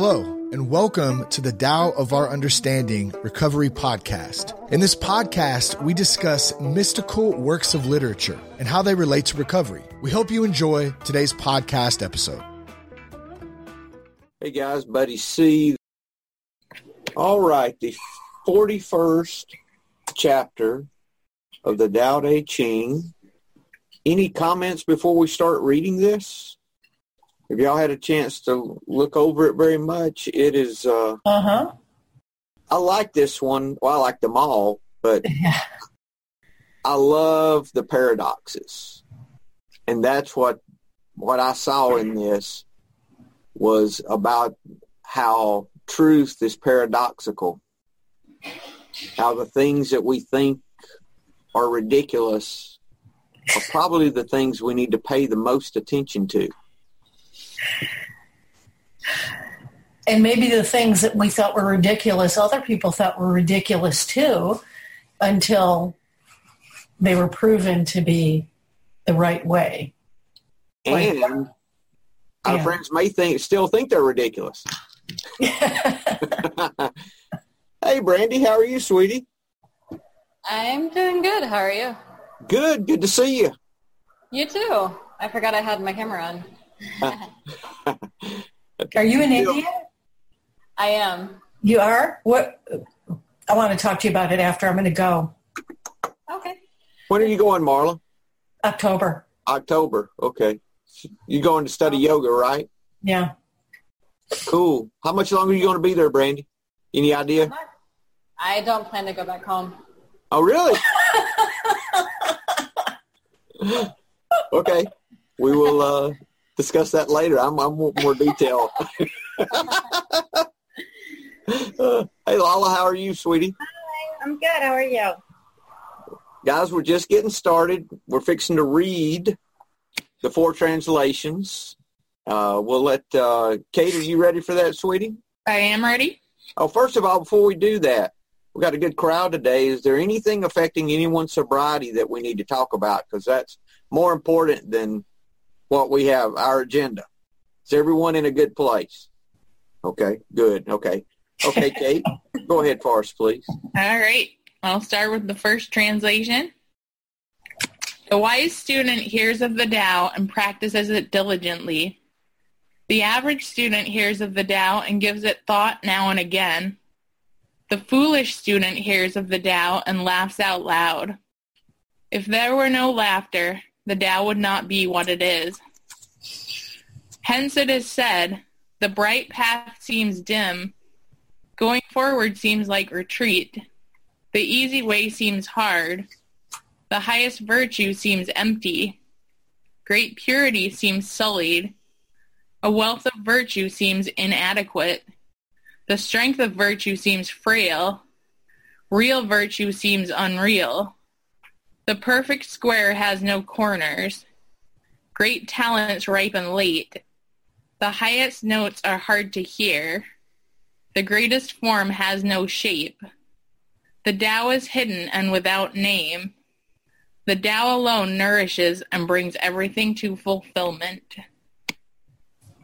Hello, and welcome to the Tao of Our Understanding Recovery Podcast. In this podcast, we discuss mystical works of literature and how they relate to recovery. We hope you enjoy today's podcast episode. Hey guys, Buddy C. All right, the 41st chapter of the Tao Te Ching. Any comments before we start reading this? If y'all had a chance to look over it very much, it is, uh, Uh-huh. I like this one. Well, I like them all, but Yeah. I love the paradoxes. And that's what, what I saw in this was about how truth is paradoxical. How the things that we think are ridiculous are probably the things we need to pay the most attention to. And maybe the things that we thought were ridiculous, other people thought were ridiculous too, until they were proven to be the right way. Like- And our Yeah. friends may think still think they're ridiculous. hey Brandy, how are you, sweetie? I'm doing good. How are you? Good, good to see you. You too. I forgot I had my camera on. Are you in Yeah. India? I am. You are? What? I want to talk to you about it after I'm going to go. Okay. When are you going, Marla? October. October. Okay. You going to study yoga, right? Yeah. Cool. How much longer are you going to be there, Brandy? Any idea? I don't plan to go back home. Oh, really? okay. We will uh, discuss that later. I'm, I'm want more detail. Uh, hey, Lala, how are you, sweetie? Hi, I'm good. How are you? Guys, we're just getting started. We're fixing to read the four translations. Uh, we'll let uh, Kate. Are you ready for that, sweetie? I am ready. Oh, first of all, before we do that, we got a good crowd today. Is there anything affecting anyone's sobriety that we need to talk about? Because that's more important than what we have, our agenda. Is everyone in a good place? Okay, good. Okay. Okay, Kate, go ahead for us, please. All right. I'll start with the first translation. The wise student hears of the Tao and practices it diligently. The average student hears of the Tao and gives it thought now and again. The foolish student hears of the Tao and laughs out loud. If there were no laughter, the Tao would not be what it is. Hence it is said, the bright path seems dim, Going forward seems like retreat. The easy way seems hard. The highest virtue seems empty. Great purity seems sullied. A wealth of virtue seems inadequate. The strength of virtue seems frail. Real virtue seems unreal. The perfect square has no corners. Great talents ripen late. The highest notes are hard to hear. The greatest form has no shape. The Tao is hidden and without name. The Tao alone nourishes and brings everything to fulfillment.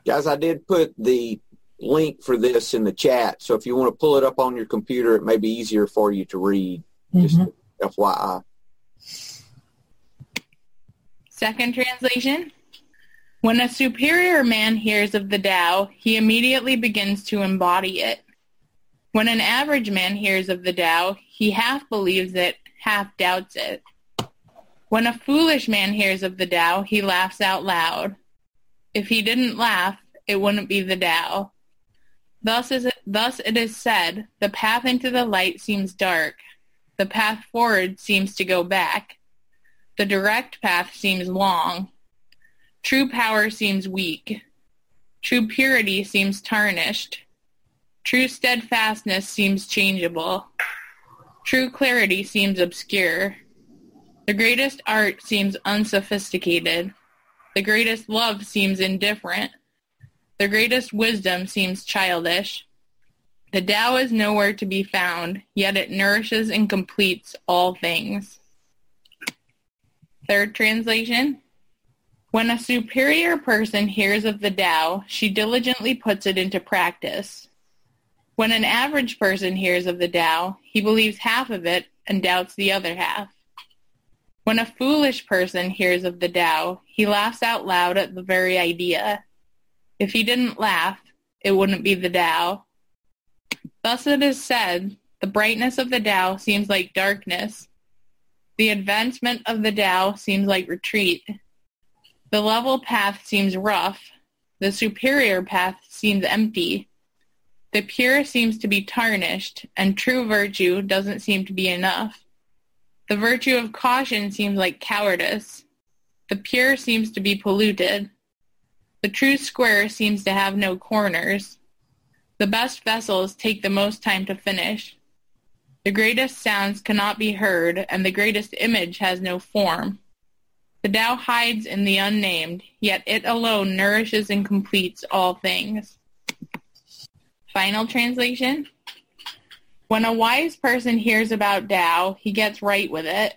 Guys, I did put the link for this in the chat, so if you want to pull it up on your computer, it may be easier for you to read. Just Mhm. FYI. Second translation. When a superior man hears of the Tao, he immediately begins to embody it. When an average man hears of the Tao, he half believes it, half doubts it. When a foolish man hears of the Tao, he laughs out loud. If he didn't laugh, it wouldn't be the Tao. Thus, is it, thus it is said, the path into the light seems dark. The path forward seems to go back. The direct path seems long. True power seems weak. True purity seems tarnished. True steadfastness seems changeable. True clarity seems obscure. The greatest art seems unsophisticated. The greatest love seems indifferent. The greatest wisdom seems childish. The Tao is nowhere to be found, yet it nourishes and completes all things. Third translation. When a superior person hears of the Tao, she diligently puts it into practice. When an average person hears of the Tao, he believes half of it and doubts the other half. When a foolish person hears of the Tao, he laughs out loud at the very idea. If he didn't laugh, it wouldn't be the Tao. Thus it is said, the brightness of the Tao seems like darkness. The advancement of the Tao seems like retreat. The level path seems rough. The superior path seems empty. The pure seems to be tarnished, and true virtue doesn't seem to be enough. The virtue of caution seems like cowardice. The pure seems to be polluted. The true square seems to have no corners. The best vessels take the most time to finish. The greatest sounds cannot be heard, and the greatest image has no form. The Tao hides in the unnamed, yet it alone nourishes and completes all things. Final translation. When a wise person hears about Tao, he gets right with it.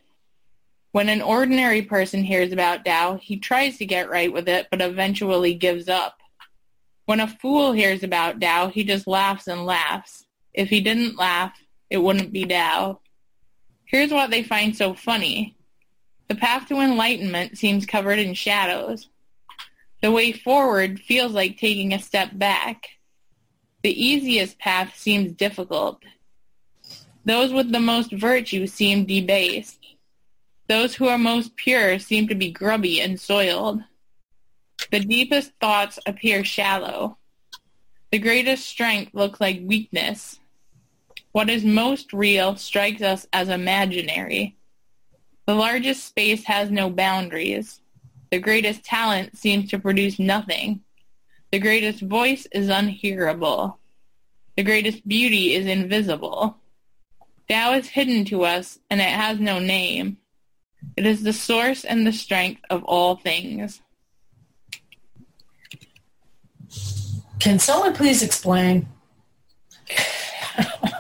When an ordinary person hears about Tao, he tries to get right with it, but eventually gives up. When a fool hears about Tao, he just laughs and laughs. If he didn't laugh, it wouldn't be Tao. Here's what they find so funny. The path to enlightenment seems covered in shadows. The way forward feels like taking a step back. The easiest path seems difficult. Those with the most virtue seem debased. Those who are most pure seem to be grubby and soiled. The deepest thoughts appear shallow. The greatest strength looks like weakness. What is most real strikes us as imaginary. The largest space has no boundaries. The greatest talent seems to produce nothing. The greatest voice is unhearable. The greatest beauty is invisible. Tao is hidden to us, and it has no name. It is the source and the strength of all things. Can someone please explain?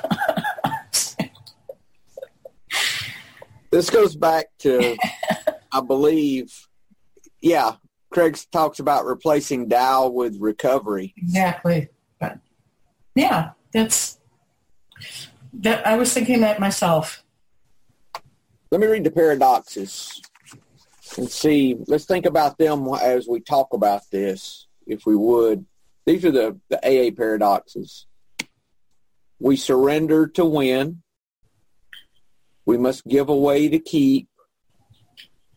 This goes back to, I believe, yeah, Craig talks about replacing Tao with recovery. Exactly. But yeah, that's that. I was thinking that myself. Let me read the paradoxes and see. Let's think about them as we talk about this, if we would. These are the, the AA paradoxes. We surrender to win. We must give away to keep.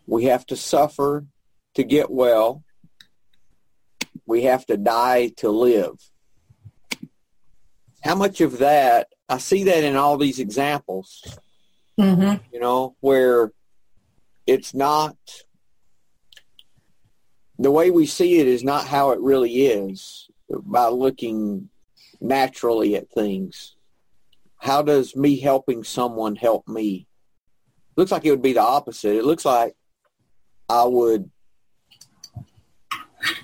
We have to suffer to get well. We have to die to live. How much of that, I see that in all these examples, Mm-hmm. you know, where it's not, the way we see it is not how it really is by looking naturally at things. How does me helping someone help me? Looks like it would be the opposite. It looks like I would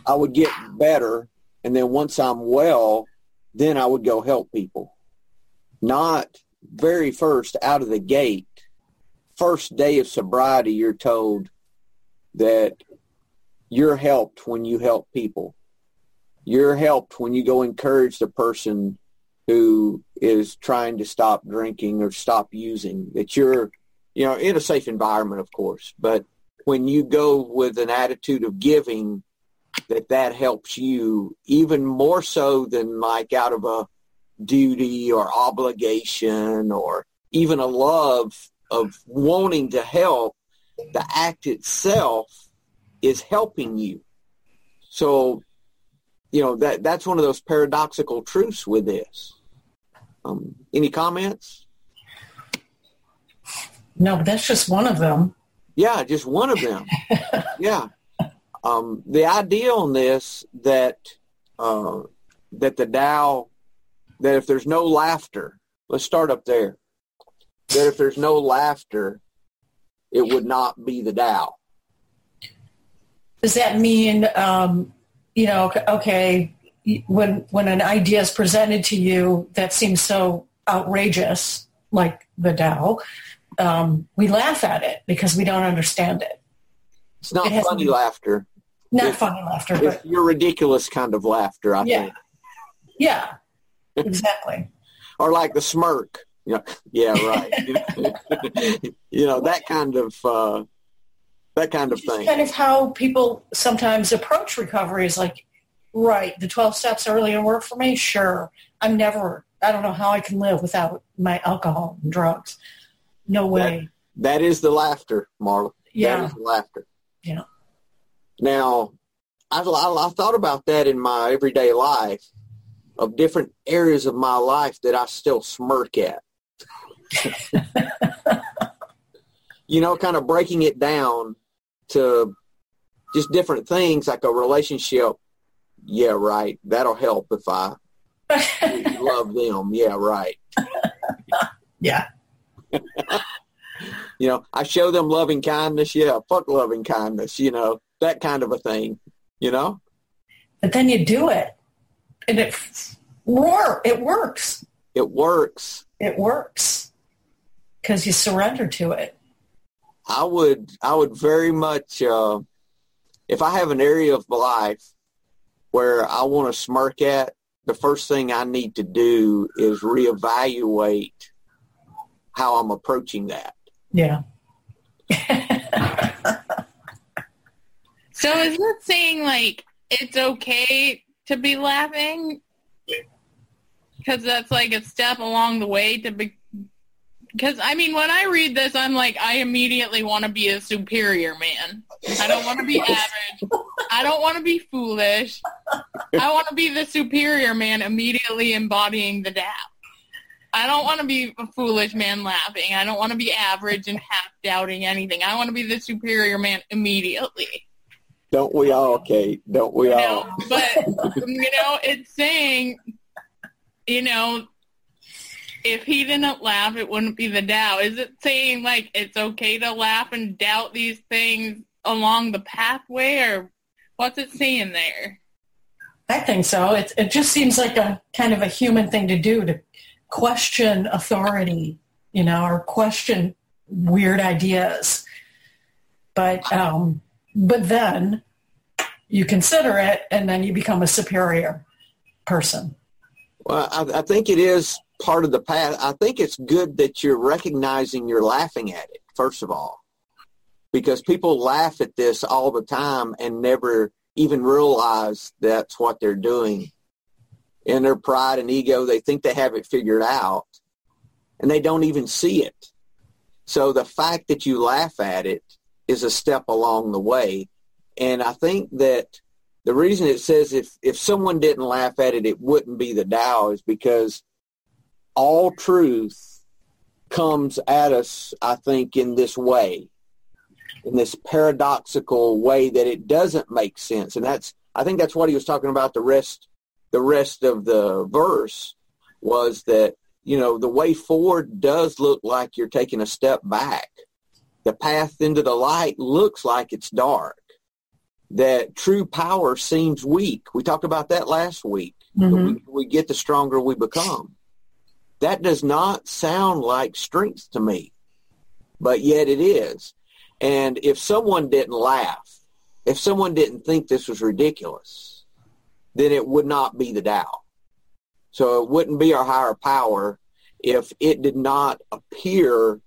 I would get better and then once I'm well, then I would go help people. Not very first out of the gate. First day of sobriety you're told that you're helped when you help people. You're helped when you go encourage the person who is trying to stop drinking or stop using. That you're, you know, in a safe environment, of course. But when you go with an attitude of giving, that that helps you even more so than like out of a duty or obligation or even a love of wanting to help. The act itself is helping you. So, you know, that that's one of those paradoxical truths with this. Um, any comments? No, that's just one of them. Yeah, just one of them. yeah. Um, the idea on this that uh, that the Tao that if there's no laughter, let's start up there. That if there's no laughter, it would not be the Tao. Does that mean, um, you know, okay, when when an idea is presented to you that seems so outrageous, like the Tao, um, we laugh at it because we don't understand it. It's not It funny laughter. Not funny laughter, It's but your ridiculous kind of laughter, I Yeah. think. yeah, exactly. Or like the smirk. Yeah, yeah, right. you know, that kind of uh, that kind of thing. kind of how people sometimes approach recovery is like, right, the 12 steps are really going to work for me? Sure. I'm never, I don't know how I can live without my alcohol and drugs. No way. That is the laughter, Marla. Yeah. is the laughter. Yeah. Now, I, I, I thought about that in my everyday life of different areas of my life that I still smirk at. you know, kind of breaking it down to just different things like a relationship. Yeah, right. That'll help if I love them. Yeah, right. yeah. You know, I show them loving kindness. Yeah, fuck loving kindness. You know, that kind of a thing. You know, But then you do it and it, roar, it works. it works. It works because you surrender to it. I would, I would very much, uh, if I have an area of life where I want to smirk at, the first thing I need to do is reevaluate how I'm approaching that. Yeah. So is that saying like it's okay to be laughing? Because that's like a step along the way to be. Because I mean, when I read this, I'm like, I immediately want to be a superior man. I don't want to be average. I don't want to be foolish. I want to be the superior man, immediately embodying the Tao. I don't want to be a foolish man laughing. I don't want to be average and half doubting anything. I want to be the superior man immediately. Don't we all, Kate? Don't we You all? know, but you know, it's saying, you know, if he didn't laugh, it wouldn't be the Tao. Is it saying like it's okay to laugh and doubt these things along the pathway, or what's it saying there? I think so. It, it just seems like a kind of a human thing to do to question authority, you know, or question weird ideas. But um, but then you consider it, and then you become a superior person. Well, I, I think it is part of the path. I think it's good that you're recognizing you're laughing at it, first of all, because people laugh at this all the time and never even realize that's what they're doing. In their pride and ego, they think they have it figured out, and they don't even see it. So the fact that you laugh at it is a step along the way. And I think that the reason it says if, if someone didn't laugh at it, it wouldn't be the Tao is because all truth comes at us, I think, in this way, in this paradoxical way that it doesn't make sense. And that's, I think that's what he was talking about the rest, the rest of the verse was that, you know, the way forward does look like you're taking a step back. The path into the light looks like it's dark that true power seems weak. We talked about that last week. Mhm. weaker we get, the stronger we become. That does not sound like strength to me, but yet it is. And if someone didn't laugh, if someone didn't think this was ridiculous, then it would not be the Tao. So it wouldn't be our higher power if it did not appear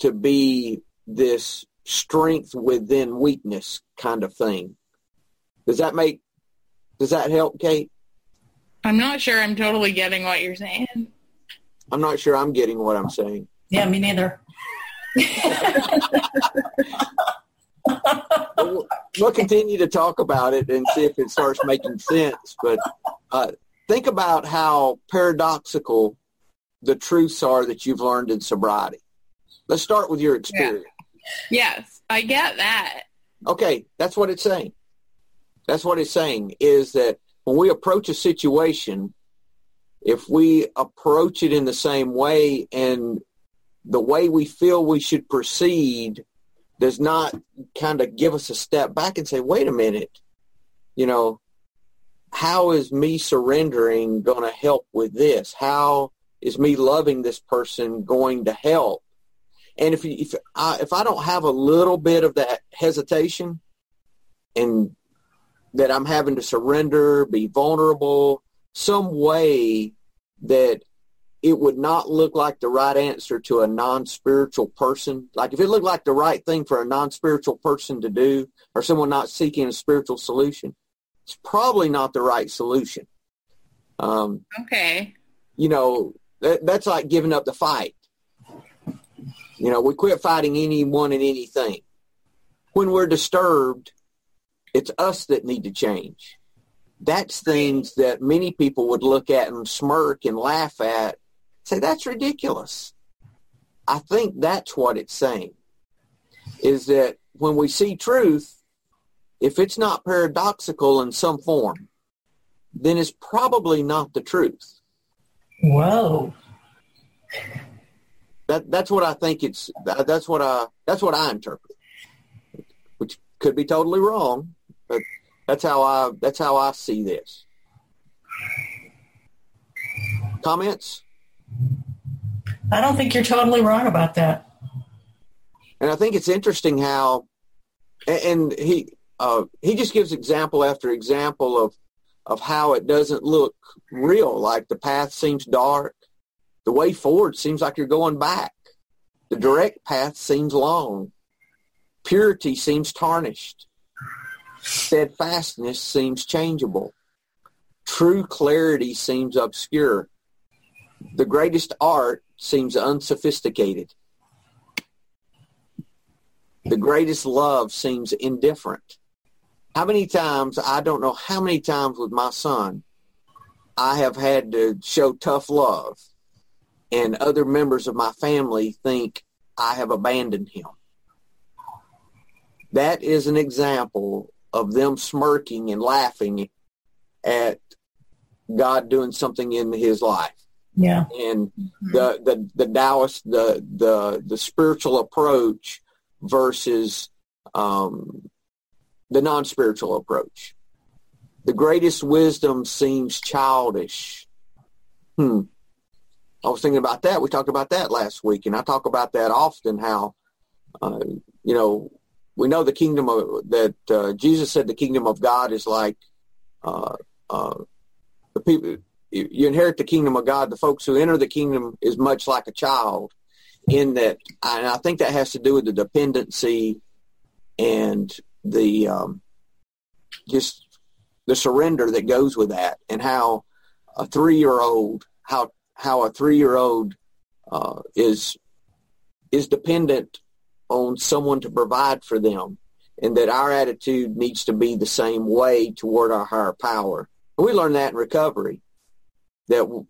to be this strength within weakness kind of thing. Does that make, does that help, Kate? I'm not sure I'm totally getting what you're saying. I'm not sure I'm getting what I'm saying. Yeah, me neither. We'll, we'll continue to talk about it and see if it starts making sense. But uh, think about how paradoxical the truths are that you've learned in sobriety. Let's start with your experience. Yes, I get that. Okay, that's what it's saying. That's what it's saying is that when we approach a situation, if we approach it in the same way and the way we feel we should proceed does not kind of give us a step back and say, wait a minute, you know, how is me surrendering going to help with this? How is me loving this person going to help? And if if I, if I don't have a little bit of that hesitation and that I'm having to surrender, be vulnerable, some way that it would not look like the right answer to a non-spiritual person. Like if it looked like the right thing for a non-spiritual person to do or someone not seeking a spiritual solution, it's probably not the right solution. Um, Okay. you know, that, that's like giving up the fight. You know, we quit fighting anyone and anything. When we're disturbed, it's us that need to change. That's things that many people would look at and smirk and laugh at, say, that's ridiculous. I think that's what it's saying, is that when we see truth, if it's not paradoxical in some form, then it's probably not the truth. Whoa. That that's what I think it's. that- That's what I that's what I interpret, which could be totally wrong, but that's how I that's how I see this. Comments, I don't think you're totally wrong about that. and I think it's interesting how, and he uh, he just gives example after example of of how it doesn't look real. Like the path seems dark, the way forward seems like you're going back. The direct path seems long. Purity seems tarnished. Steadfastness seems changeable. True clarity seems obscure. The greatest art seems unsophisticated. The greatest love seems indifferent. How many times, I don't know how many times with my son, I have had to show tough love and other members of my family think I have abandoned him. That is an example of them smirking and laughing at God doing something in his life. Yeah. And the, the, the Taoist, the, the, the spiritual approach versus um, the non-spiritual approach. The greatest wisdom seems childish. Hmm. I was thinking about that. We talked about that last week, and I talk about that often. How, uh, you know, we know the kingdom of that. Uh, Jesus said the kingdom of God is like uh, uh, the people. You, you inherit the kingdom of God. The folks who enter the kingdom is much like a child, in that, and I think that has to do with the dependency and the um, just the surrender that goes with that, and how a three-year-old how how a three-year-old uh, is is dependent on someone to provide for them, and that our attitude needs to be the same way toward our higher power. And we learned that in recovery. That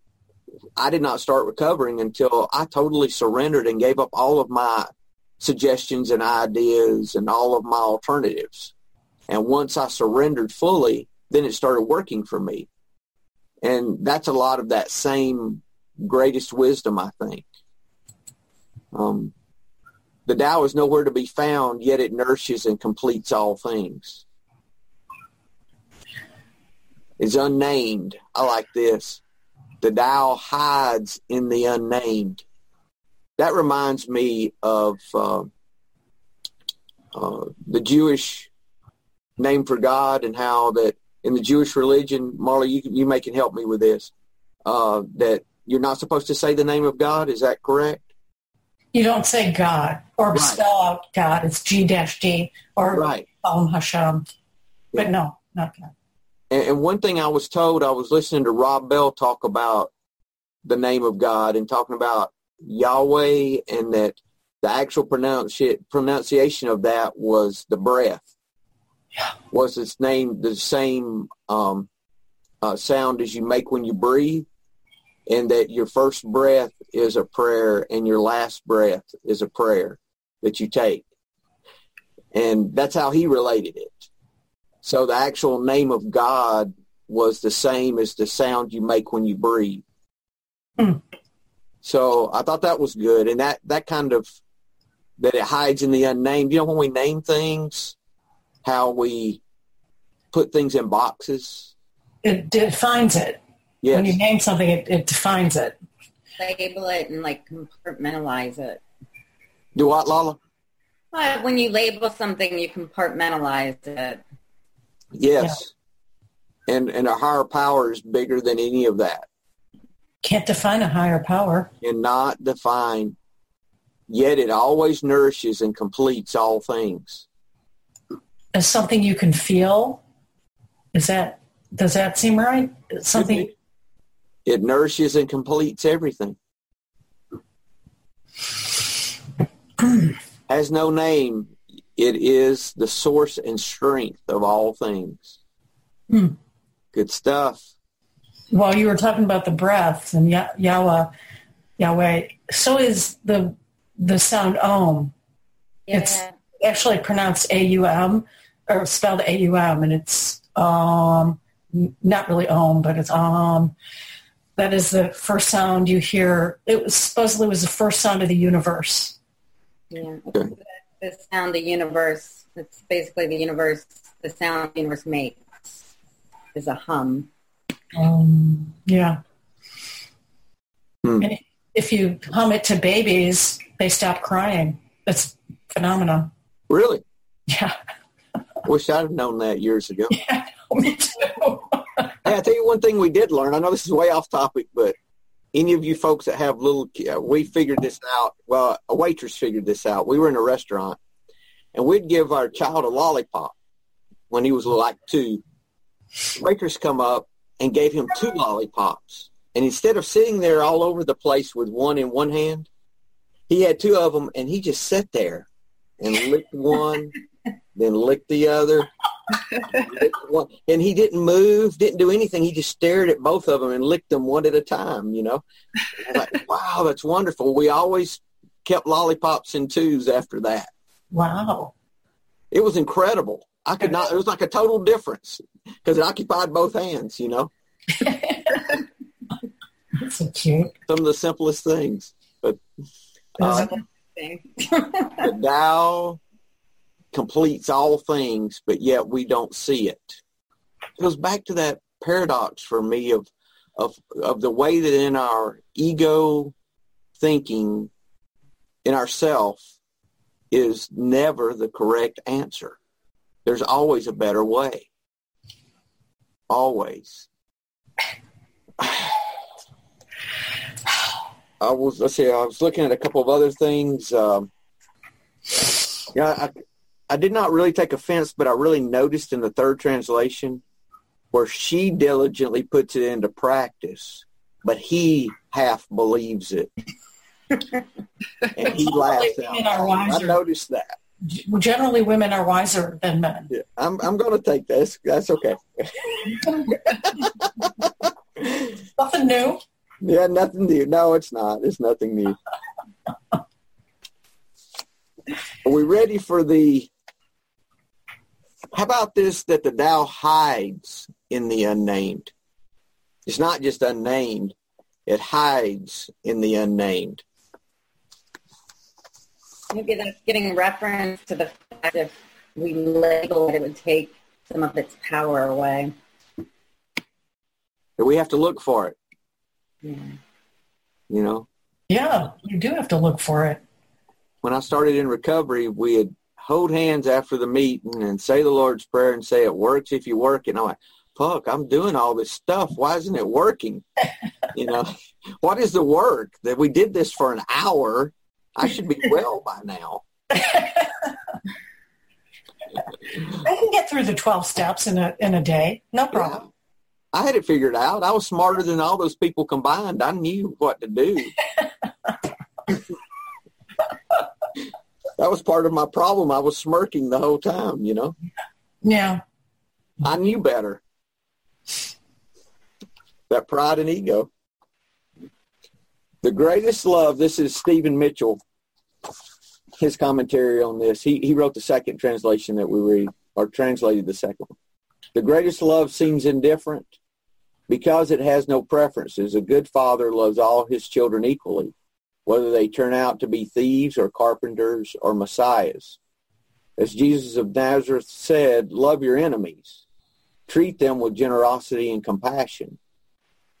I did not start recovering until I totally surrendered and gave up all of my suggestions and ideas and all of my alternatives. And once I surrendered fully, then it started working for me. And that's a lot of that same greatest wisdom, I think. Um, the Tao is nowhere to be found, yet it nourishes and completes all things. It's unnamed. I like this. The Tao hides in the unnamed. That reminds me of uh, uh, the Jewish name for God and how that in the Jewish religion, Marley, you, you may can help me with this, uh, that you're not supposed to say the name of God. Is that correct? You don't say God or Right. spell out God. It's G dash D or Right. Om Hashem. But no, not God. And, and one thing I was told, I was listening to Rob Bell talk about the name of God and talking about Yahweh and that the actual pronunci- pronunciation of that was the breath. Yeah. Was its name the same um, uh, sound as you make when you breathe? And that your first breath is a prayer and your last breath is a prayer that you take. And that's how he related it. So the actual name of God was the same as the sound you make when you breathe. Hmm. So I thought that was good, and that that kind of that it hides in the unnamed. You know, when we name things, how we put things in boxes. It defines it. When you name something, it, it defines it. label it and like compartmentalize it. do what, Lala? But when you label something, you compartmentalize it. Yes, And and a higher power is bigger than any of that. Can't define a higher power. And not define. Yet it always nourishes and completes all things. As something you can feel. Is that does that seem right? Something It nourishes and completes everything. Has no name. It is the source and strength of all things. Hmm. Good stuff. while you were talking about the breath and Yah- Yahweh, Yahweh, so is the the sound Om. It's actually pronounced A U M or spelled A U M, and it's um not really Om, but it's um. That is the first sound you hear. It was supposedly was the first sound of the universe. Yeah. Okay. The sound the universe, it's basically the universe, the sound the universe makes is a hum. Um, yeah. Hmm. And if you hum it to babies, they stop crying. That's phenomenal. Really? Yeah. Wish I'd have known that years ago. Yeah, Me too. Hey, I tell you one thing we did learn. I know this is way off topic, but any of you folks that have little, uh, we figured this out. Well, a waitress figured this out. We were in a restaurant, and we'd give our child a lollipop when he was like two. The waitress come up and gave him two lollipops, and instead of sitting there all over the place with one in one hand, he had two of them, and he just sat there and licked one, then licked the other, and he didn't move, didn't do anything. He just stared at both of them and licked them one at a time. You know, like, wow, that's wonderful. We always kept lollipops in twos after that. wow. It was incredible. I could not. It was like a total difference because it occupied both hands. You know, That's so cute. some of the simplest things. But uh, the Tao completes all things, but yet we don't see it. It goes back to that paradox for me of of of the way that in our ego thinking in ourself is never the correct answer. There's always a better way. Always. I was let's see. I was looking at a couple of other things. Um, yeah, I, I did not really take offense, but I really noticed in the third translation where she diligently puts it into practice, but he half believes it, and he laughs out. I noticed that. Generally, women are wiser than men. Yeah, I'm I'm going to take this. That's okay. Nothing new. Yeah, nothing new. No, it's not. It's nothing new. Are we ready for the? How about this? That the Tao hides in the unnamed. It's not just unnamed; it hides in the unnamed. Maybe that's getting reference to the fact if we label it, it would take some of its power away. That we have to look for it. Yeah. You know, Yeah, you do have to look for it. when I started in recovery, we had hold hands after the meeting and say the Lord's Prayer and say it works if you work. And I'm like, fuck, I'm doing all this stuff. Why isn't it working? you know, what is the work? That we did this for an hour. I should be well by now. I can get through the 12 steps in a, in a day. No problem. I had it figured out. I was smarter than all those people combined. I knew what to do. that was part of my problem. I was smirking the whole time, you know. Yeah. I knew better. That pride and ego. The greatest love, this is Stephen Mitchell, his commentary on this. He, he wrote the second translation that we read, or translated the second one. The greatest love seems indifferent because it has no preferences. A good father loves all his children equally, whether they turn out to be thieves or carpenters or messiahs. As Jesus of Nazareth said, love your enemies. Treat them with generosity and compassion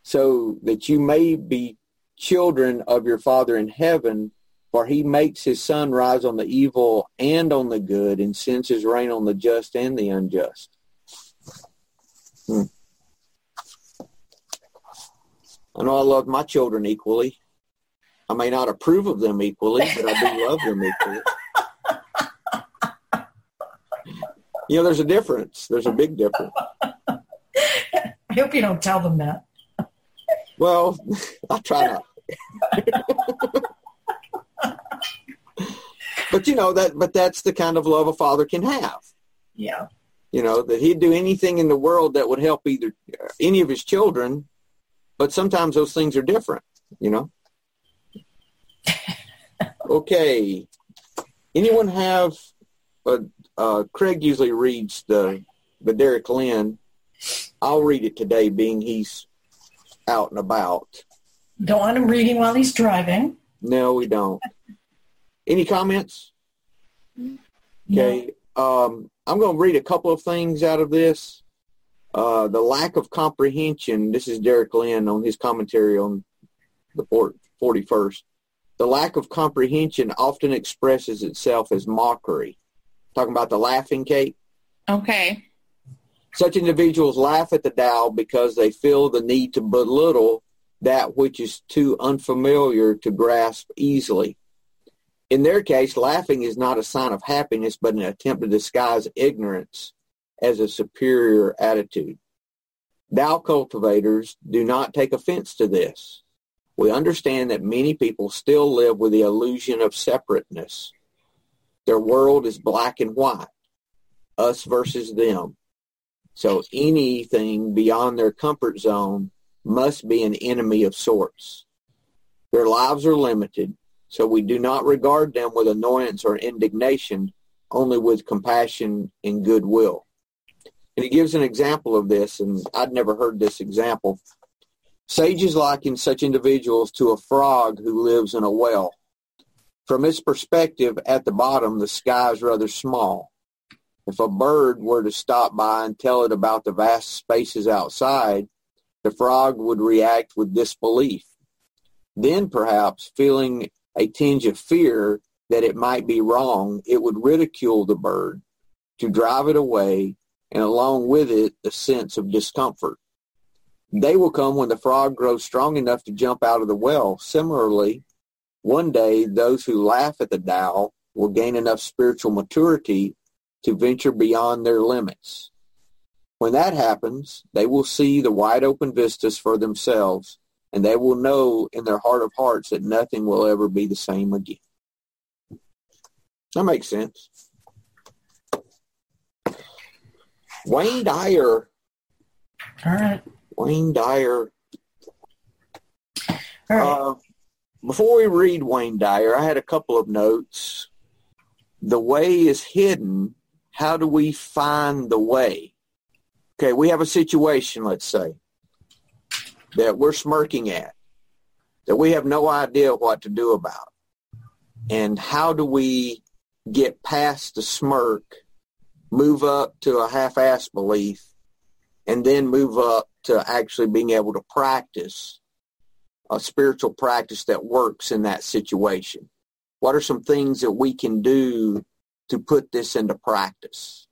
so that you may be children of your Father in heaven, for he makes his sun rise on the evil and on the good and sends his rain on the just and the unjust. Hmm. I know I love my children equally. I may not approve of them equally, but I do love them equally. You know, there's a difference. There's a big difference. I hope you don't tell them that. Well, I try not. but you know that. But that's the kind of love a father can have. Yeah. You know that he'd do anything in the world that would help either any of his children. But sometimes those things are different. You know. Okay. Anyone have? Uh, uh, Craig usually reads the the Derek Lin. I'll read it today, being he's out and about. Don't want him reading while he's driving. No, we don't. Any comments? Okay. Um, I'm going to read a couple of things out of this. Uh, the lack of comprehension. This is Derek Lin on his commentary on the 41st. The lack of comprehension often expresses itself as mockery. Talking about the laughing, Kate? Okay. Such individuals laugh at the Tao because they feel the need to belittle that which is too unfamiliar to grasp easily. In their case, laughing is not a sign of happiness, but an attempt to disguise ignorance as a superior attitude. Tao cultivators do not take offense to this. We understand that many people still live with the illusion of separateness. Their world is black and white, us versus them. So anything beyond their comfort zone must be an enemy of sorts. Their lives are limited, so we do not regard them with annoyance or indignation, only with compassion and goodwill. And he gives an example of this, and I'd never heard this example. Sages liken such individuals to a frog who lives in a well. From its perspective, at the bottom, the sky is rather small. If a bird were to stop by and tell it about the vast spaces outside, the frog would react with disbelief. Then perhaps, feeling a tinge of fear that it might be wrong, it would ridicule the bird to drive it away and along with it the sense of discomfort. They will come when the frog grows strong enough to jump out of the well. Similarly, one day those who laugh at the Tao will gain enough spiritual maturity to venture beyond their limits. When that happens, they will see the wide open vistas for themselves, and they will know in their heart of hearts that nothing will ever be the same again. That makes sense. Wayne Dyer. All right. Wayne Dyer. Right. Uh, before we read Wayne Dyer, I had a couple of notes. The way is hidden how do we find the way? Okay, we have a situation, let's say, that we're smirking at, that we have no idea what to do about. And how do we get past the smirk, move up to a half-ass belief, and then move up to actually being able to practice a spiritual practice that works in that situation? What are some things that we can do to put this into practice.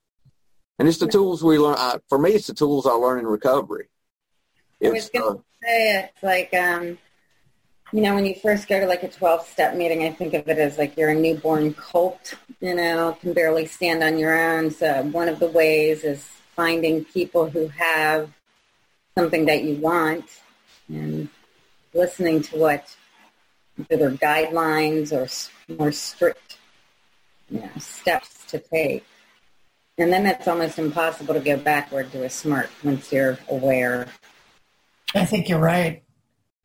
And it's the tools we learn. Uh, for me, it's the tools I learn in recovery. I was It's, going uh, to say it's like, um, you know, when you first go to like a 12-step meeting, I think of it as like you're a newborn colt, you know, can barely stand on your own. So one of the ways is finding people who have something that you want and listening to what either guidelines or more strict you know, steps to take. And then it's almost impossible to go backward to a smirk once you're aware. I think you're right.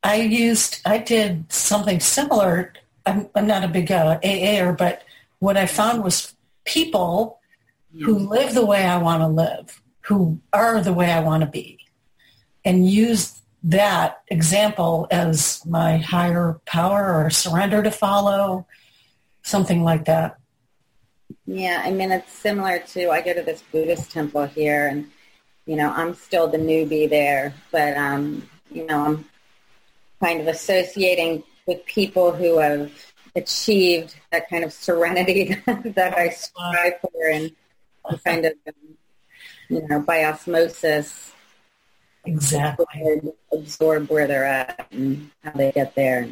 I used, I did something similar. I'm, I'm not a big uh, AAer, but what I found was people who live the way I want to live, who are the way I want to be, and use that example as my higher power or surrender to follow, something like that. Yeah, I mean, it's similar to, I go to this Buddhist temple here and, you know, I'm still the newbie there, but, um, you know, I'm kind of associating with people who have achieved that kind of serenity that I strive for and kind of, um, you know, by osmosis, Exactly. absorb, absorb where they're at and how they get there.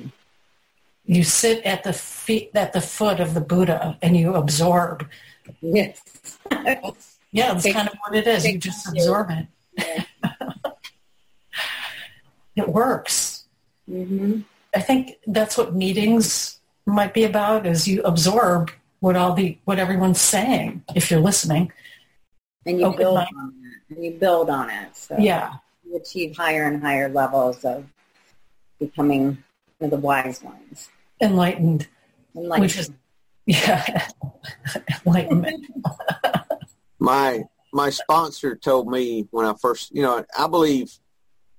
You sit at the feet, at the foot of the Buddha, and you absorb. Yes. Yeah, that's kind of what it is. You just absorb it. Yeah. It works. hmm I think that's what meetings might be about is you absorb what all the what everyone's saying if you're listening. And you Open build mind. on it. And you build on it. So Yeah. You achieve higher and higher levels of becoming one of the wise ones. Enlightened. And like Which is yeah. Enlightenment. my my sponsor told me when I first, you know, I believe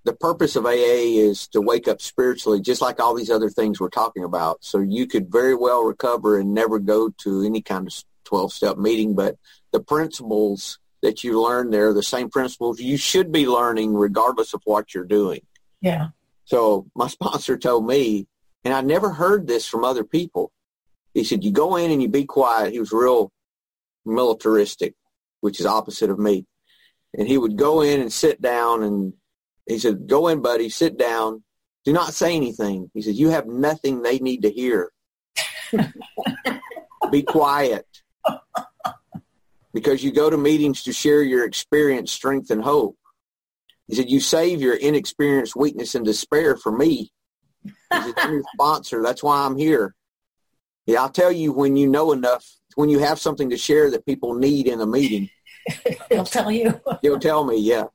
the purpose of AA is to wake up spiritually, just like all these other things we're talking about. So you could very well recover and never go to any kind of 12-step meeting, but the principles that you learn there the same principles you should be learning regardless of what you're doing. Yeah. So my sponsor told me, and I never heard this from other people. He said, you go in and you be quiet. He was real militaristic, which is opposite of me. And he would go in and sit down and he said, go in, buddy, sit down. Do not say anything. He said, you have nothing they need to hear. be quiet. Because you go to meetings to share your experience, strength, and hope. He said, you save your inexperienced weakness and despair for me. He said, I'm your sponsor. That's why I'm here. Yeah, I'll tell you when you know enough, when you have something to share that people need in a meeting, He'll tell you. he'll tell me, yeah.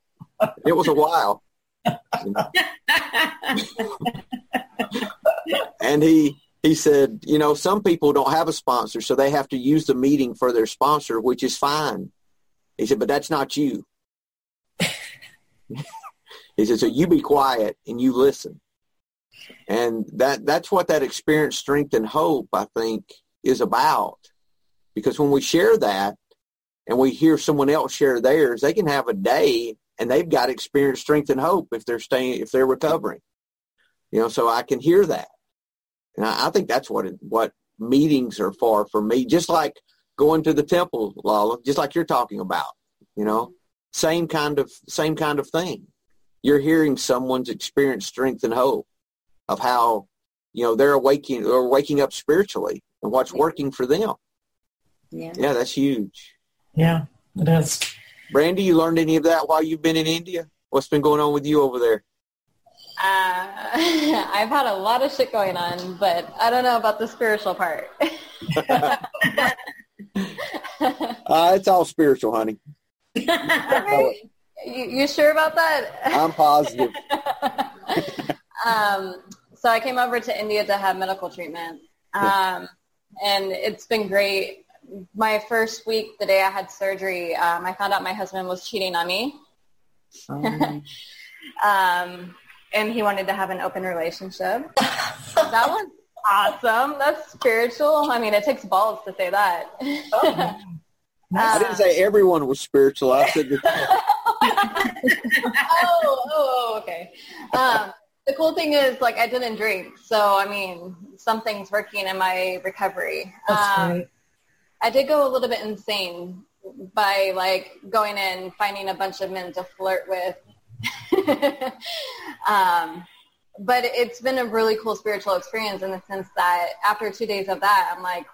It was a while. and he he said, you know, some people don't have a sponsor, so they have to use the meeting for their sponsor, which is fine. He said, but that's not you. he said, so you be quiet and you listen. And that that's what that experience, strength, and hope, I think, is about. Because when we share that and we hear someone else share theirs, they can have a day and they've got experience, strength, and hope if they're staying, if they're recovering. You know, so I can hear that. And I, I think that's what it, what meetings are for for me. Just like going to the temple, Lala, just like you're talking about. You know, same kind of same kind of thing. You're hearing someone's experience, strength, and hope of how you know they're awaking or waking up spiritually and what's working for them. yeah. Yeah, that's huge. Yeah, it is. Brandy, you learned any of that while you've been in India? What's been going on with you over there? Uh, I've had a lot of shit going on, but I don't know about the spiritual part. Uh, it's all spiritual, honey. you, you sure about that? I'm positive. um, so I came over to India to have medical treatment, um, and it's been great. My first week, the day I had surgery, um, I found out my husband was cheating on me, Um, um, and he wanted to have an open relationship. that was awesome. That's spiritual. I mean, it takes balls to say that. I didn't say everyone was spiritual. I said that. oh, oh, okay. Um, the cool thing is, like, I didn't drink, so I mean, something's working in my recovery. That's Um, great. I did go a little bit insane by like going in, finding a bunch of men to flirt with. um, but it's been a really cool spiritual experience in the sense that after two days of that, I'm like,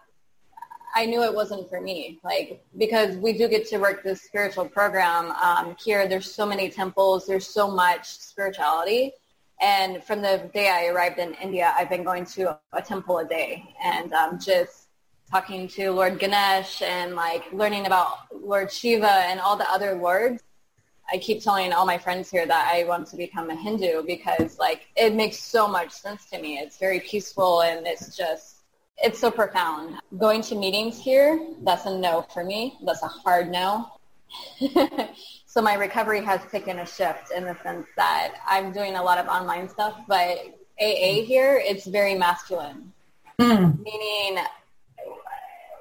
I knew it wasn't for me. Like, because we do get to work this spiritual program um, here. There's so many temples. There's so much spirituality. And from the day I arrived in India, I've been going to a temple a day and um, just talking to Lord Ganesh and like learning about Lord Shiva and all the other lords. I keep telling all my friends here that I want to become a Hindu because like it makes so much sense to me. It's very peaceful and it's just it's so profound. Going to meetings here, that's a no for me. That's a hard no. so my recovery has taken a shift in the sense that I'm doing a lot of online stuff, but AA here, it's very masculine. Mm. Meaning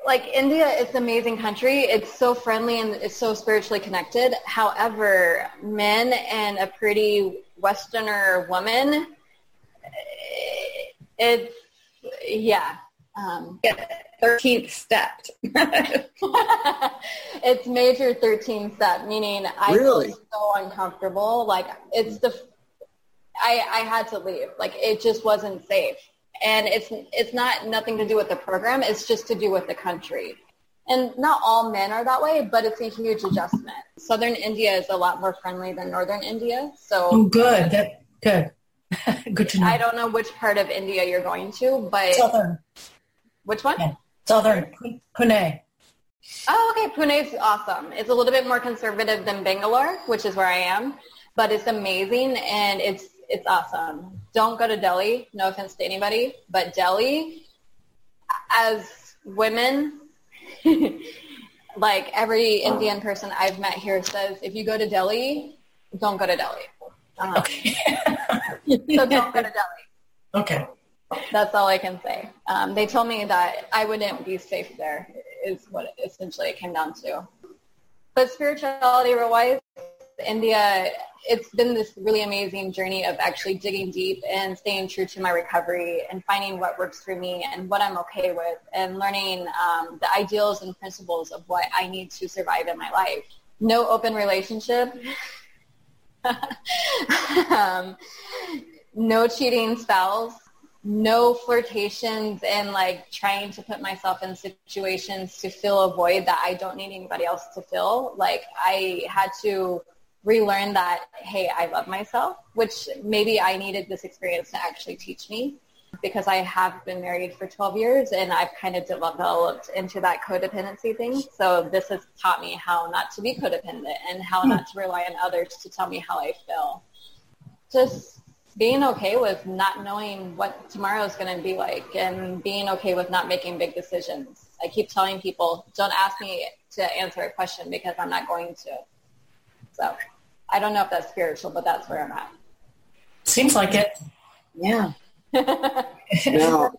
like India, it's an amazing country. It's so friendly and it's so spiritually connected. However, men and a pretty Westerner woman, it's yeah. Um, Thirteenth step. it's major 13 step, meaning I Really? feel so uncomfortable. Like it's the, I, I had to leave. Like it just wasn't safe. And it's, it's not nothing to do with the program. It's just to do with the country. And not all men are that way, but it's a huge adjustment. Southern India is a lot more friendly than Northern India. So Oh, good. That good. good to know. I don't know which part of India you're going to, but Southern. which one? Yeah. Southern. Pune. Oh, okay. Pune's awesome. It's a little bit more conservative than Bangalore, which is where I am, but it's amazing and it's it's awesome. Don't go to Delhi. No offense to anybody, but Delhi, as women, like every Indian person I've met here says, if you go to Delhi, don't go to Delhi. Um, Okay. so don't go to Delhi. okay. That's all I can say. Um, they told me that I wouldn't be safe there is what essentially it came down to. But spirituality wise, India, it's been this really amazing journey of actually digging deep and staying true to my recovery and finding what works for me and what I'm okay with and learning um, the ideals and principles of what I need to survive in my life. No open relationship. um, no cheating spells no flirtations and like trying to put myself in situations to fill a void that I don't need anybody else to fill. Like I had to relearn that, hey, I love myself, which maybe I needed this experience to actually teach me because I have been married for 12 years and I've kind of developed into that codependency thing. So this has taught me how not to be codependent and how not to rely on others to tell me how I feel. Just being okay with not knowing what tomorrow is going to be like and being okay with not making big decisions. I keep telling people, don't ask me to answer a question because I'm not going to. So I don't know if that's spiritual, but that's where I'm at. Seems like it. Yeah. Now,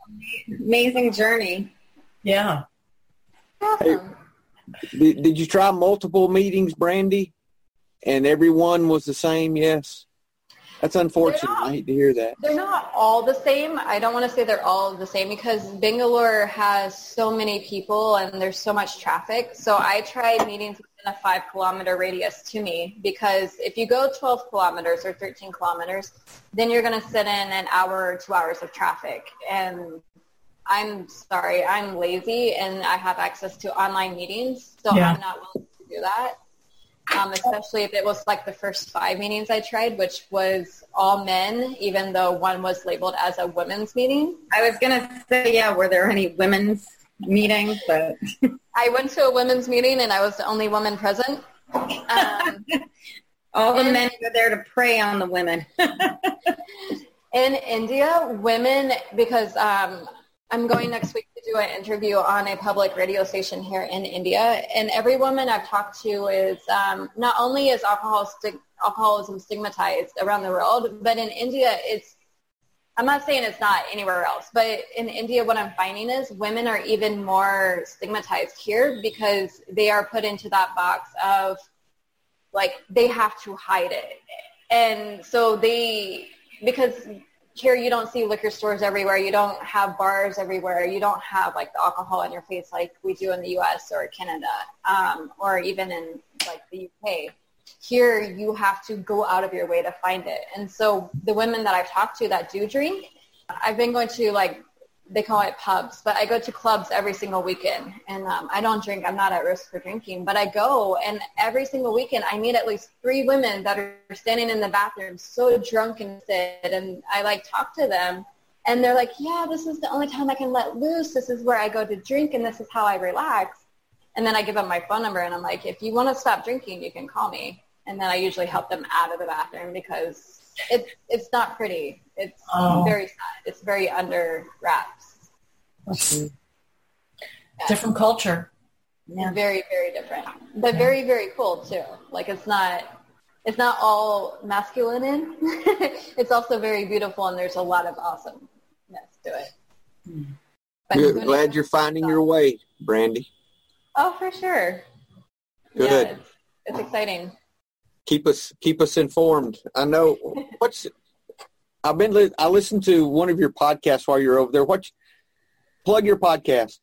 Amazing journey. Yeah. Awesome. did, did you try multiple meetings, Brandy? And everyone was the same, yes? That's unfortunate. Not- I hate to hear that. They're not all the same. I don't want to say they're all the same because Bangalore has so many people and there's so much traffic. So I tried meetings within a five kilometer radius to me because if you go 12 kilometers or 13 kilometers, then you're going to sit in an hour or two hours of traffic. And I'm sorry, I'm lazy and I have access to online meetings. So Yeah. I'm not willing to do that um, especially if it was like the first five meetings I tried, which was all men, even though one was labeled as a women's meeting. I was gonna say, yeah, were there any women's meetings? But I went to a women's meeting and I was the only woman present. Um, all the men were there to prey on the women. in India, women, because um, I'm going next week to do an interview on a public radio station here in India, and every woman I've talked to is um, not only is alcohol stig- alcoholism stigmatized around the world, but in India, it's I'm not saying it's not anywhere else, but in India, what I'm finding is women are even more stigmatized here because they are put into that box of like they have to hide it. And so they, because here you don't see liquor stores everywhere, you don't have bars everywhere, you don't have like the alcohol in your face like we do in the U.S. or Canada, um, or even in like the UK. Here you have to go out of your way to find it. And so the women that I've talked to that do drink, I've been going to like they call it pubs, but I go to clubs every single weekend. And um, I don't drink. I'm not at risk for drinking, but I go and every single weekend I meet at least three women that are standing in the bathroom so drunk and sit. And I like talk to them and they're like, yeah, this is the only time I can let loose. This is where I go to drink and this is how I relax. And then I give them my phone number and I'm like, if you want to stop drinking, you can call me. And then I usually help them out of the bathroom because it's, it's not pretty. It's Oh. very sad. It's very under wraps. Different culture. Yeah. Very, very different, but very, very cool too. Like it's not, it's not all masculine in. it's also very beautiful, and there's a lot of awesomeness to it. Hmm. But Good. Glad you're finding your way, Brandy. Oh, for sure. Good. Yeah, it's, it's exciting. Keep us keep us informed. I know what's. I've been. Li- I listened to one of your podcasts while you're over there. What plug your podcast.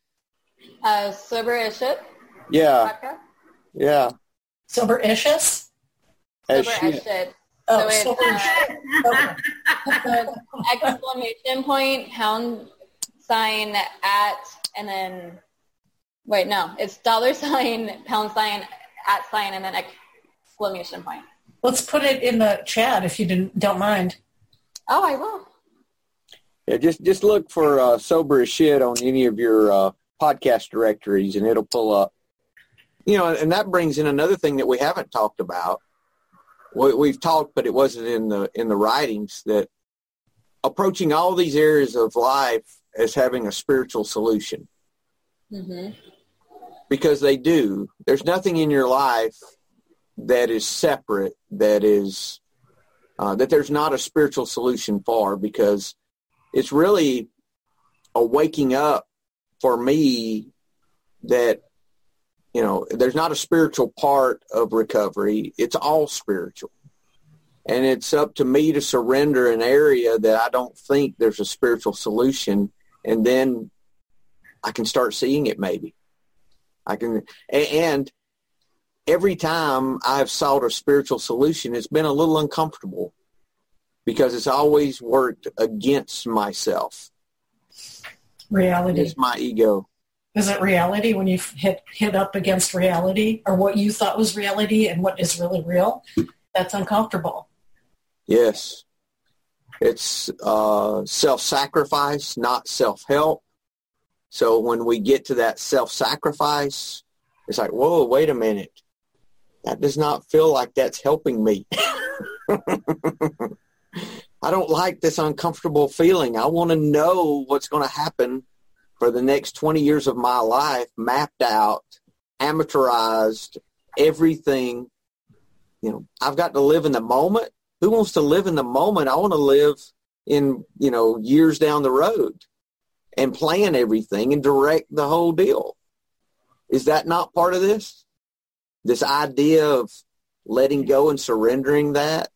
Uh, Sober as Shit Yeah, podcast. yeah. Sober issues? As Sober shit. Oh, So it's, sober uh, shit. Okay. exclamation point, pound sign at, and then, wait, no, it's dollar sign, pound sign, at sign, and then exclamation point. Let's put it in the chat if you didn't, don't mind. Oh, I will. Yeah, just just look for uh, sober as shit on any of your uh, podcast directories, and it'll pull up. You know, and that brings in another thing that we haven't talked about. We, we've talked, but it wasn't in the in the writings that approaching all these areas of life as having a spiritual solution hmm because they do. There's nothing in your life that is separate that is uh, that there's not a spiritual solution for because it's really a waking up for me that you know there's not a spiritual part of recovery. It's all spiritual. And it's up to me to surrender an area that i don't think there's a spiritual solution and then i can start seeing it maybe. I can and every time i've sought a spiritual solution it's been a little uncomfortable because it's always worked against myself Reality. it's my ego Is it reality when you hit hit up against reality or what you thought was reality and what is really real? That's uncomfortable. Yes. It's uh, self-sacrifice, not self-help. So when we get to that self-sacrifice, it's like, whoa, wait a minute. That does not feel like that's helping me. I don't like this uncomfortable feeling. I want to know what's going to happen for the next 20 years of my life, mapped out, amortized, everything. You know, I've got to live in the moment who wants to live in the moment? I want to live in, you know, years down the road and plan everything and direct the whole deal. Is that not part of this? This idea of letting go and surrendering that?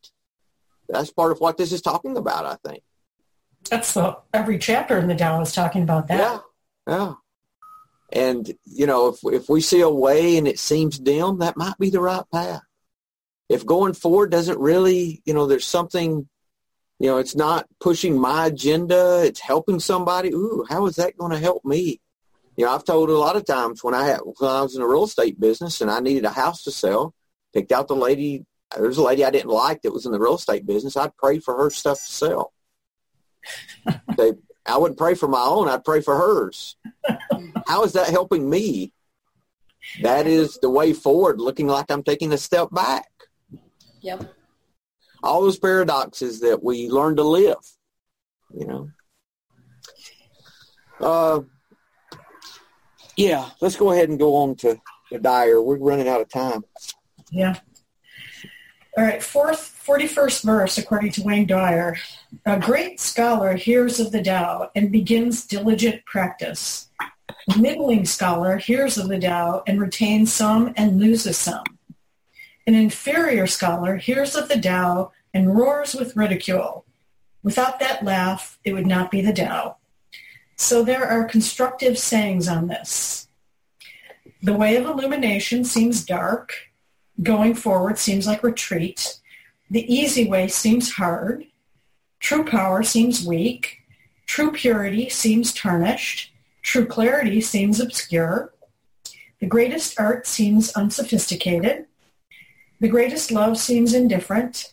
That's part of what this is talking about, I think. That's the every chapter in the Tao is talking about that. Yeah. Yeah. And, you know, if, if we see a way and it seems dim, that might be the right path. If going forward doesn't really, you know, there's something, you know, it's not pushing my agenda, it's helping somebody. Ooh, how is that going to help me? You know, I've told a lot of times when I had, when I was in a real estate business and I needed a house to sell, picked out the lady, there's a lady I didn't like that was in the real estate business. I'd pray for her stuff to sell. they, I wouldn't pray for my own. I'd pray for hers. How is that helping me? That is the way forward, looking like I'm taking a step back. Yep. All those paradoxes that we learn to live, you know. Uh, yeah, let's go ahead and go on to the Dyer. We're running out of time. Yeah. All right, fourth, 41st verse, according to Wayne Dyer. A great scholar hears of the Tao and begins diligent practice. A middling scholar hears of the Tao and retains some and loses some. An inferior scholar hears of the Tao and roars with ridicule. Without that laugh, it would not be the Tao. So there are constructive sayings on this. The way of illumination seems dark, Going forward seems like retreat. The easy way seems hard. True power seems weak. True purity seems tarnished. True clarity seems obscure. The greatest art seems unsophisticated. The greatest love seems indifferent.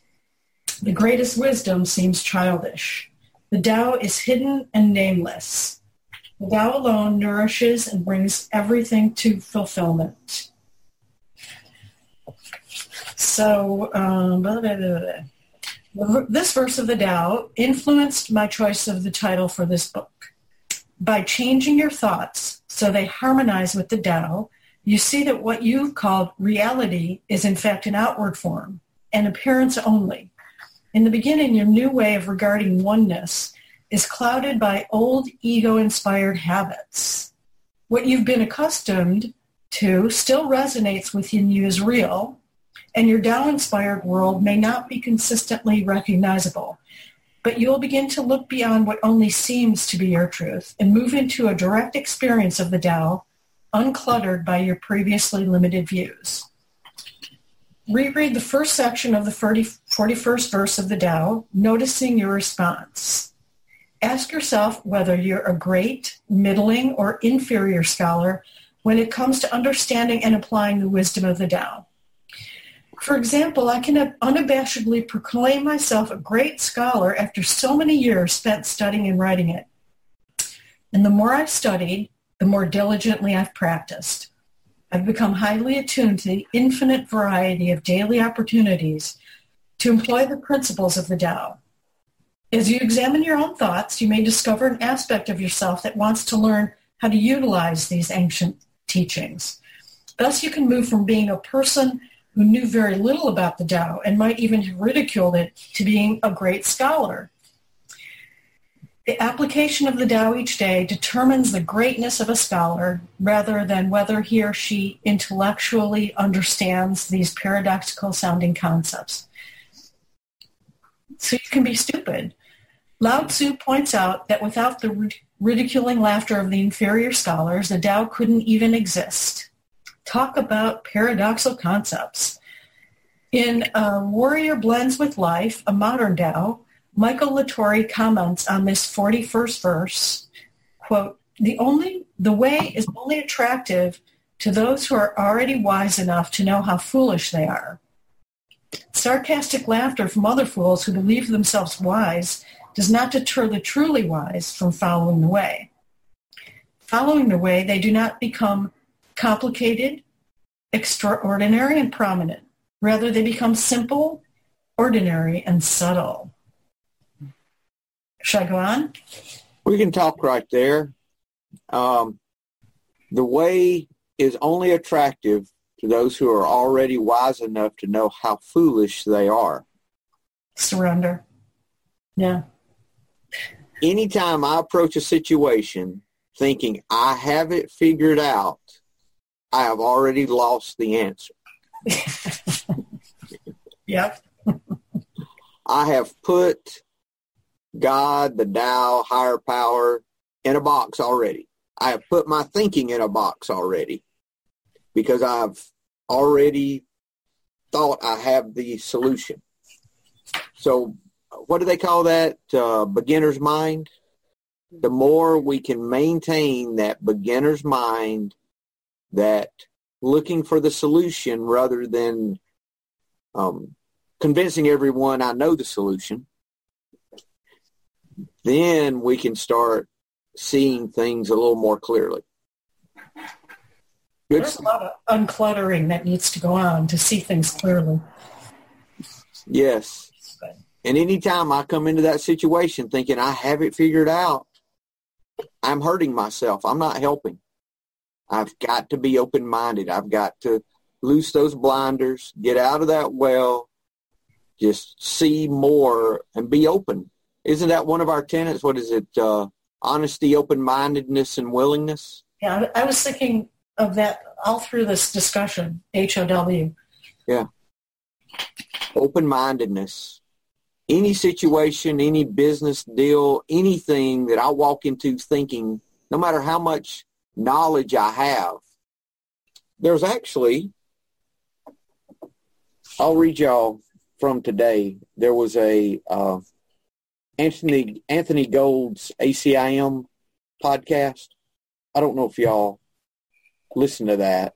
The greatest wisdom seems childish. The Tao is hidden and nameless. The Tao alone nourishes and brings everything to fulfillment. So, um, blah, blah, blah, this verse of the Tao influenced my choice of the title for this book. By changing your thoughts so they harmonize with the Tao, you see that what you've called reality is in fact an outward form, an appearance only. In the beginning, your new way of regarding oneness is clouded by old ego-inspired habits. What you've been accustomed to still resonates within you as real, and your Tao-inspired world may not be consistently recognizable. but you will begin to look beyond what only seems to be your truth and move into a direct experience of the Tao, uncluttered by your previously limited views. Reread the first section of the 30, 41st verse of the Tao, noticing your response. Ask yourself whether you're a great, middling, or inferior scholar when it comes to understanding and applying the wisdom of the Tao. For example, I can unabashedly proclaim myself a great scholar after so many years spent studying and writing it. And the more I've studied, the more diligently I've practiced. I've become highly attuned to the infinite variety of daily opportunities to employ the principles of the Tao. As you examine your own thoughts, you may discover an aspect of yourself that wants to learn how to utilize these ancient teachings. Thus, you can move from being a person who knew very little about the Tao and might even have ridiculed it to being a great scholar. The application of the Tao each day determines the greatness of a scholar rather than whether he or she intellectually understands these paradoxical sounding concepts. So you can be stupid. Lao Tzu points out that without the ridiculing laughter of the inferior scholars, the Tao couldn't even exist. Talk about paradoxical concepts. In Warrior Blends with Life, a modern Tao, Michael LaTorra comments on this 41st verse, quote, the only the way is only attractive to those who are already wise enough to know how foolish they are. Sarcastic laughter from other fools who believe themselves wise does not deter the truly wise from following the way. Following the way, they do not become complicated, extraordinary, and prominent. Rather, they become simple, ordinary, and subtle. Should I go on? We can talk right there. Um, the way is only attractive to those who are already wise enough to know how foolish they are. Surrender. Yeah anytime I approach a situation thinking I have it figured out, I have already lost the answer. yep. I have put God, the Tao, higher power in a box already. I have put my thinking in a box already because I've already thought I have the solution. So what do they call that? Uh, beginner's mind. The more we can maintain that beginner's mind, that looking for the solution rather than um, convincing everyone I know the solution, then we can start seeing things a little more clearly. Good. There's a lot of uncluttering that needs to go on to see things clearly. Yes. And anytime I come into that situation thinking I have it figured out, I'm hurting myself. I'm not helping. I've got to be open-minded. I've got to loose those blinders, get out of that well, just see more and be open. Isn't that one of our tenets? What is it? Uh, honesty, open-mindedness, and willingness? Yeah, I was thinking of that all through this discussion, H-O-W. Yeah. Open-mindedness any situation, any business deal, anything that I walk into thinking, no matter how much knowledge I have, there's actually, I'll read y'all from today. There was a uh, Anthony Anthony Gold's ACIM podcast. I don't know if y'all listen to that,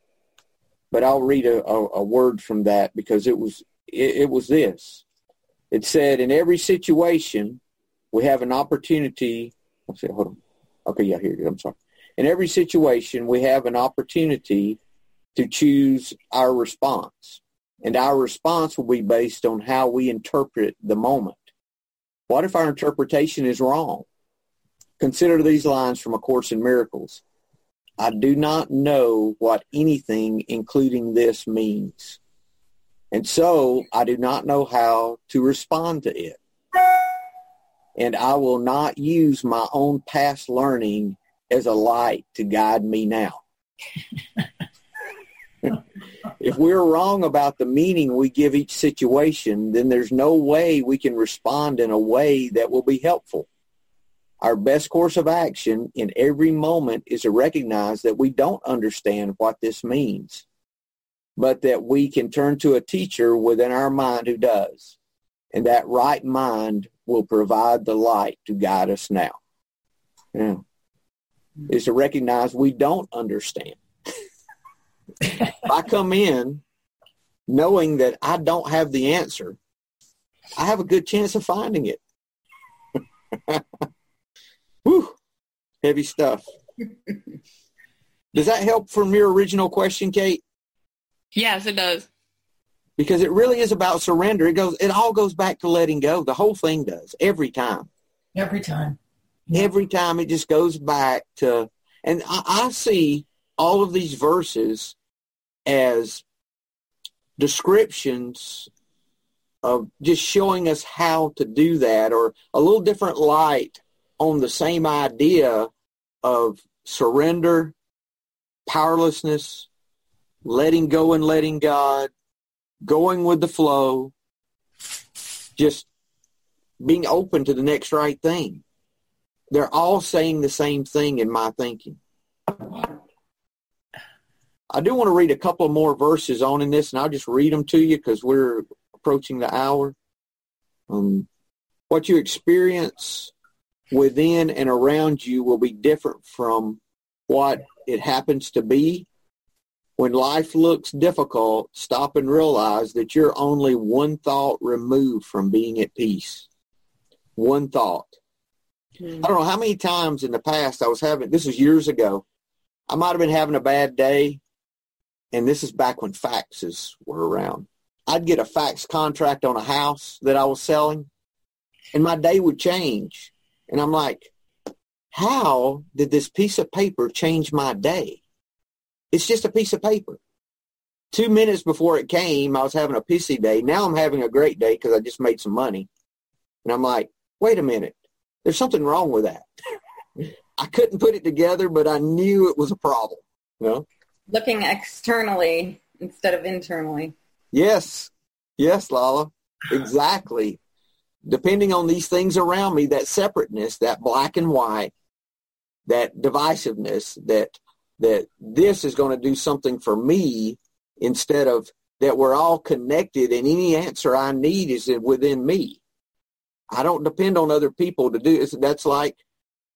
but I'll read a, a, a word from that because it was it, it was this. It said, in every situation, we have an opportunity. Let's see, hold on. Okay, yeah, here. I'm sorry. In every situation, we have an opportunity to choose our response. And our response will be based on how we interpret the moment. What if our interpretation is wrong? Consider these lines from A Course in Miracles. I do not know what anything, including this, means. And so I do not know how to respond to it. And I will not use my own past learning as a light to guide me now. if we're wrong about the meaning we give each situation, then there's no way we can respond in a way that will be helpful. Our best course of action in every moment is to recognize that we don't understand what this means, but that we can turn to a teacher within our mind who does. And that right mind will provide the light to guide us now. Yeah. Is to recognize we don't understand. if I come in knowing that I don't have the answer, I have a good chance of finding it. Whew, heavy stuff. does that help from your original question, Kate? Yes, it does. Because it really is about surrender. It goes. It all goes back to letting go. The whole thing does every time. Every time. Yeah. Every time it just goes back to, and I, I see all of these verses as descriptions of just showing us how to do that or a little different light on the same idea of surrender, powerlessness, letting go and letting God, going with the flow, just being open to the next right thing. They're all saying the same thing in my thinking. I do want to read a couple more verses on in this, and I'll just read them to you because we're approaching the hour. Um, what you experience within and around you will be different from what it happens to be. When life looks difficult, stop and realize that you're only one thought removed from being at peace. One thought. Mm. I don't know how many times in the past I was having, this was years ago, I might have been having a bad day, and this is back when faxes were around. I'd get a fax contract on a house that I was selling, and my day would change. And I'm like, how did this piece of paper change my day? It's just a piece of paper. Two minutes before it came, I was having a pissy day. Now I'm having a great day because I just made some money. And I'm like, wait a minute. There's something wrong with that. I couldn't put it together, but I knew it was a problem. You know? Looking externally instead of internally. Yes. Yes, Lala. Exactly depending on these things around me, that separateness, that black and white, that divisiveness, that that this is going to do something for me instead of that we're all connected and any answer I need is within me. I don't depend on other people to do it. That's like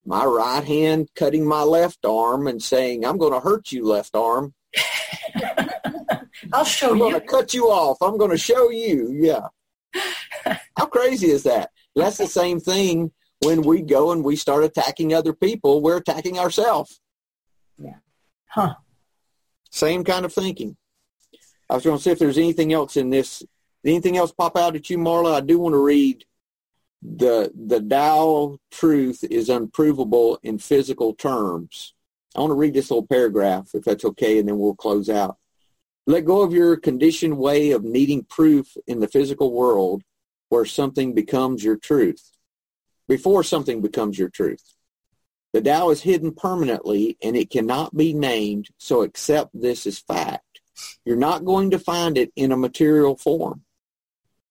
my right hand cutting my left arm and saying, I'm going to hurt you, left arm. I'll show I'm you. I'm going to cut you off. I'm going to show you. Yeah. How crazy is that? That's the same thing when we go and we start attacking other people, we're attacking ourselves. Huh. Same kind of thinking. I was going to see if there's anything else in this. Anything else pop out at you, Marla? I do want to read the the Tao truth is unprovable in physical terms. I want to read this little paragraph, if that's okay, and then we'll close out. Let go of your conditioned way of needing proof in the physical world where something becomes your truth, before something becomes your truth. The Tao is hidden permanently and it cannot be named, so accept this as fact. You're not going to find it in a material form.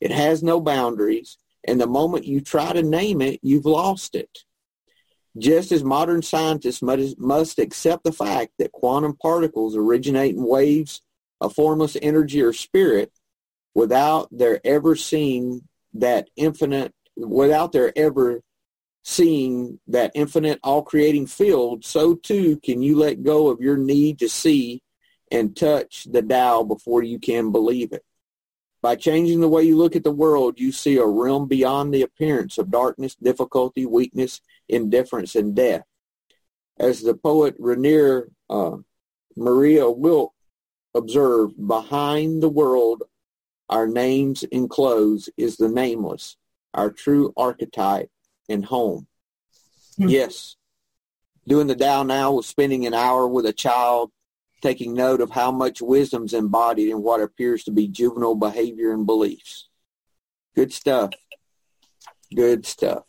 It has no boundaries, and the moment you try to name it, you've lost it. Just as modern scientists must accept the fact that quantum particles originate in waves a formless energy or spirit without their ever seeing that infinite, without their ever seeing that infinite all-creating field, so too can you let go of your need to see and touch the Tao before you can believe it. By changing the way you look at the world, you see a realm beyond the appearance of darkness, difficulty, weakness, indifference, and death. As the poet Rainer uh, Maria Rilke observe behind the world our names enclose is the nameless, our true archetype and home. Hmm. Yes, doing the Tao now was spending an hour with a child, taking note of how much wisdom's embodied in what appears to be juvenile behavior and beliefs. Good stuff. Good stuff.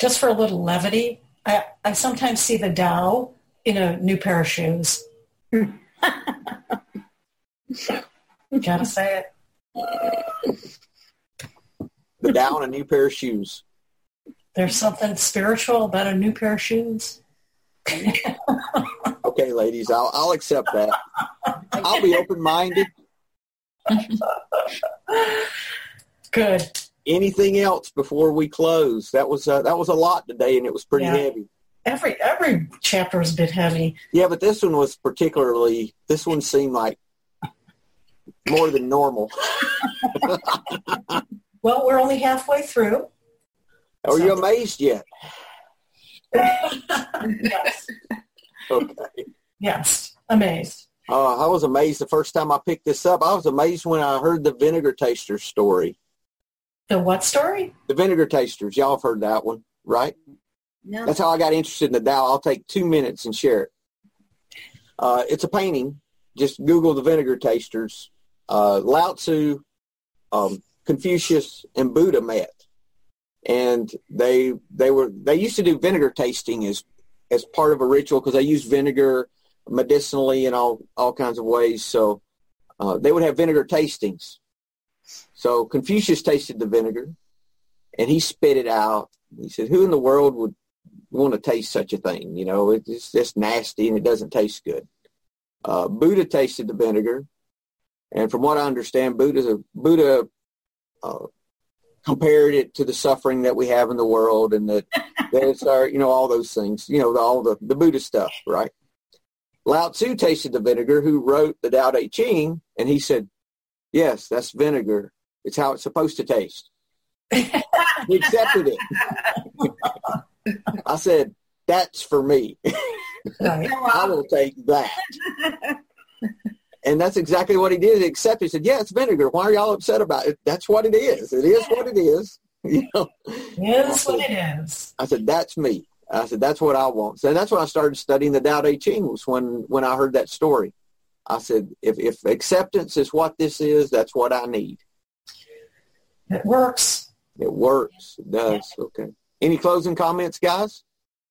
Just for a little levity, I, I sometimes see the Tao in a new pair of shoes. Gotta say it. The Tao and a new pair of shoes. There's something spiritual about a new pair of shoes. Okay, ladies, I'll, I'll accept that. I'll be open-minded. Good. Anything else before we close? That was uh, that was a lot today, and it was pretty Yeah. heavy. Every every chapter is a bit heavy. Yeah, but this one was particularly. This one seemed like more than normal. Well, we're only halfway through. Are you amazed yet? yes. Okay. Yes. Amazed. Uh, I was amazed the first time I picked this up. I was amazed when I heard the vinegar tasters story. The what story? The vinegar tasters, y'all have heard that one, right? No. That's how I got interested in the Tao. I'll take two minutes and share it. Uh, it's a painting. Just Google the vinegar tasters. Uh, Lao Tzu, um, Confucius, and Buddha met, and they they were they used to do vinegar tasting as as part of a ritual because they used vinegar medicinally in all all kinds of ways. So uh, they would have vinegar tastings. So Confucius tasted the vinegar, and he spit it out. He said, "Who in the world would want to taste such a thing? You know, it's just nasty and it doesn't taste good." Uh, Buddha tasted the vinegar, and from what I understand, Buddha Buddha uh, compared it to the suffering that we have in the world, and that that it's our, you know, all those things, you know, all the the Buddha stuff, right? Lao Tzu tasted the vinegar, who wrote the Tao Te Ching, and he said, "Yes, that's vinegar. It's how it's supposed to taste." he accepted it. I said, "That's for me. I will take that." And that's exactly what he did. He accepted. He said, "Yeah, it's vinegar. Why are y'all upset about it? That's what it is. It is what it is." You know. It is what it is. I said, "That's me." I said, "That's what I want." So that's when I started studying the Tao Te Ching. Was when when I heard that story. I said, "If if acceptance is what this is, that's what I need." It works. It works. It does. Okay. Any closing comments, guys?